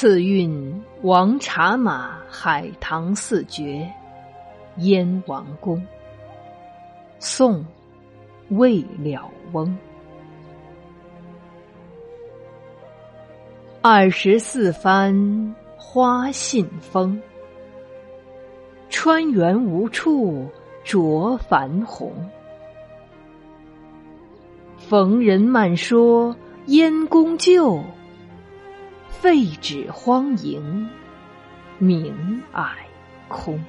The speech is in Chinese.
赐韵王茶马海棠四绝，燕王宫。宋，魏了翁。二十四番花信封，川原无处着繁红。逢人漫说燕公旧。废纸荒营，明霭空。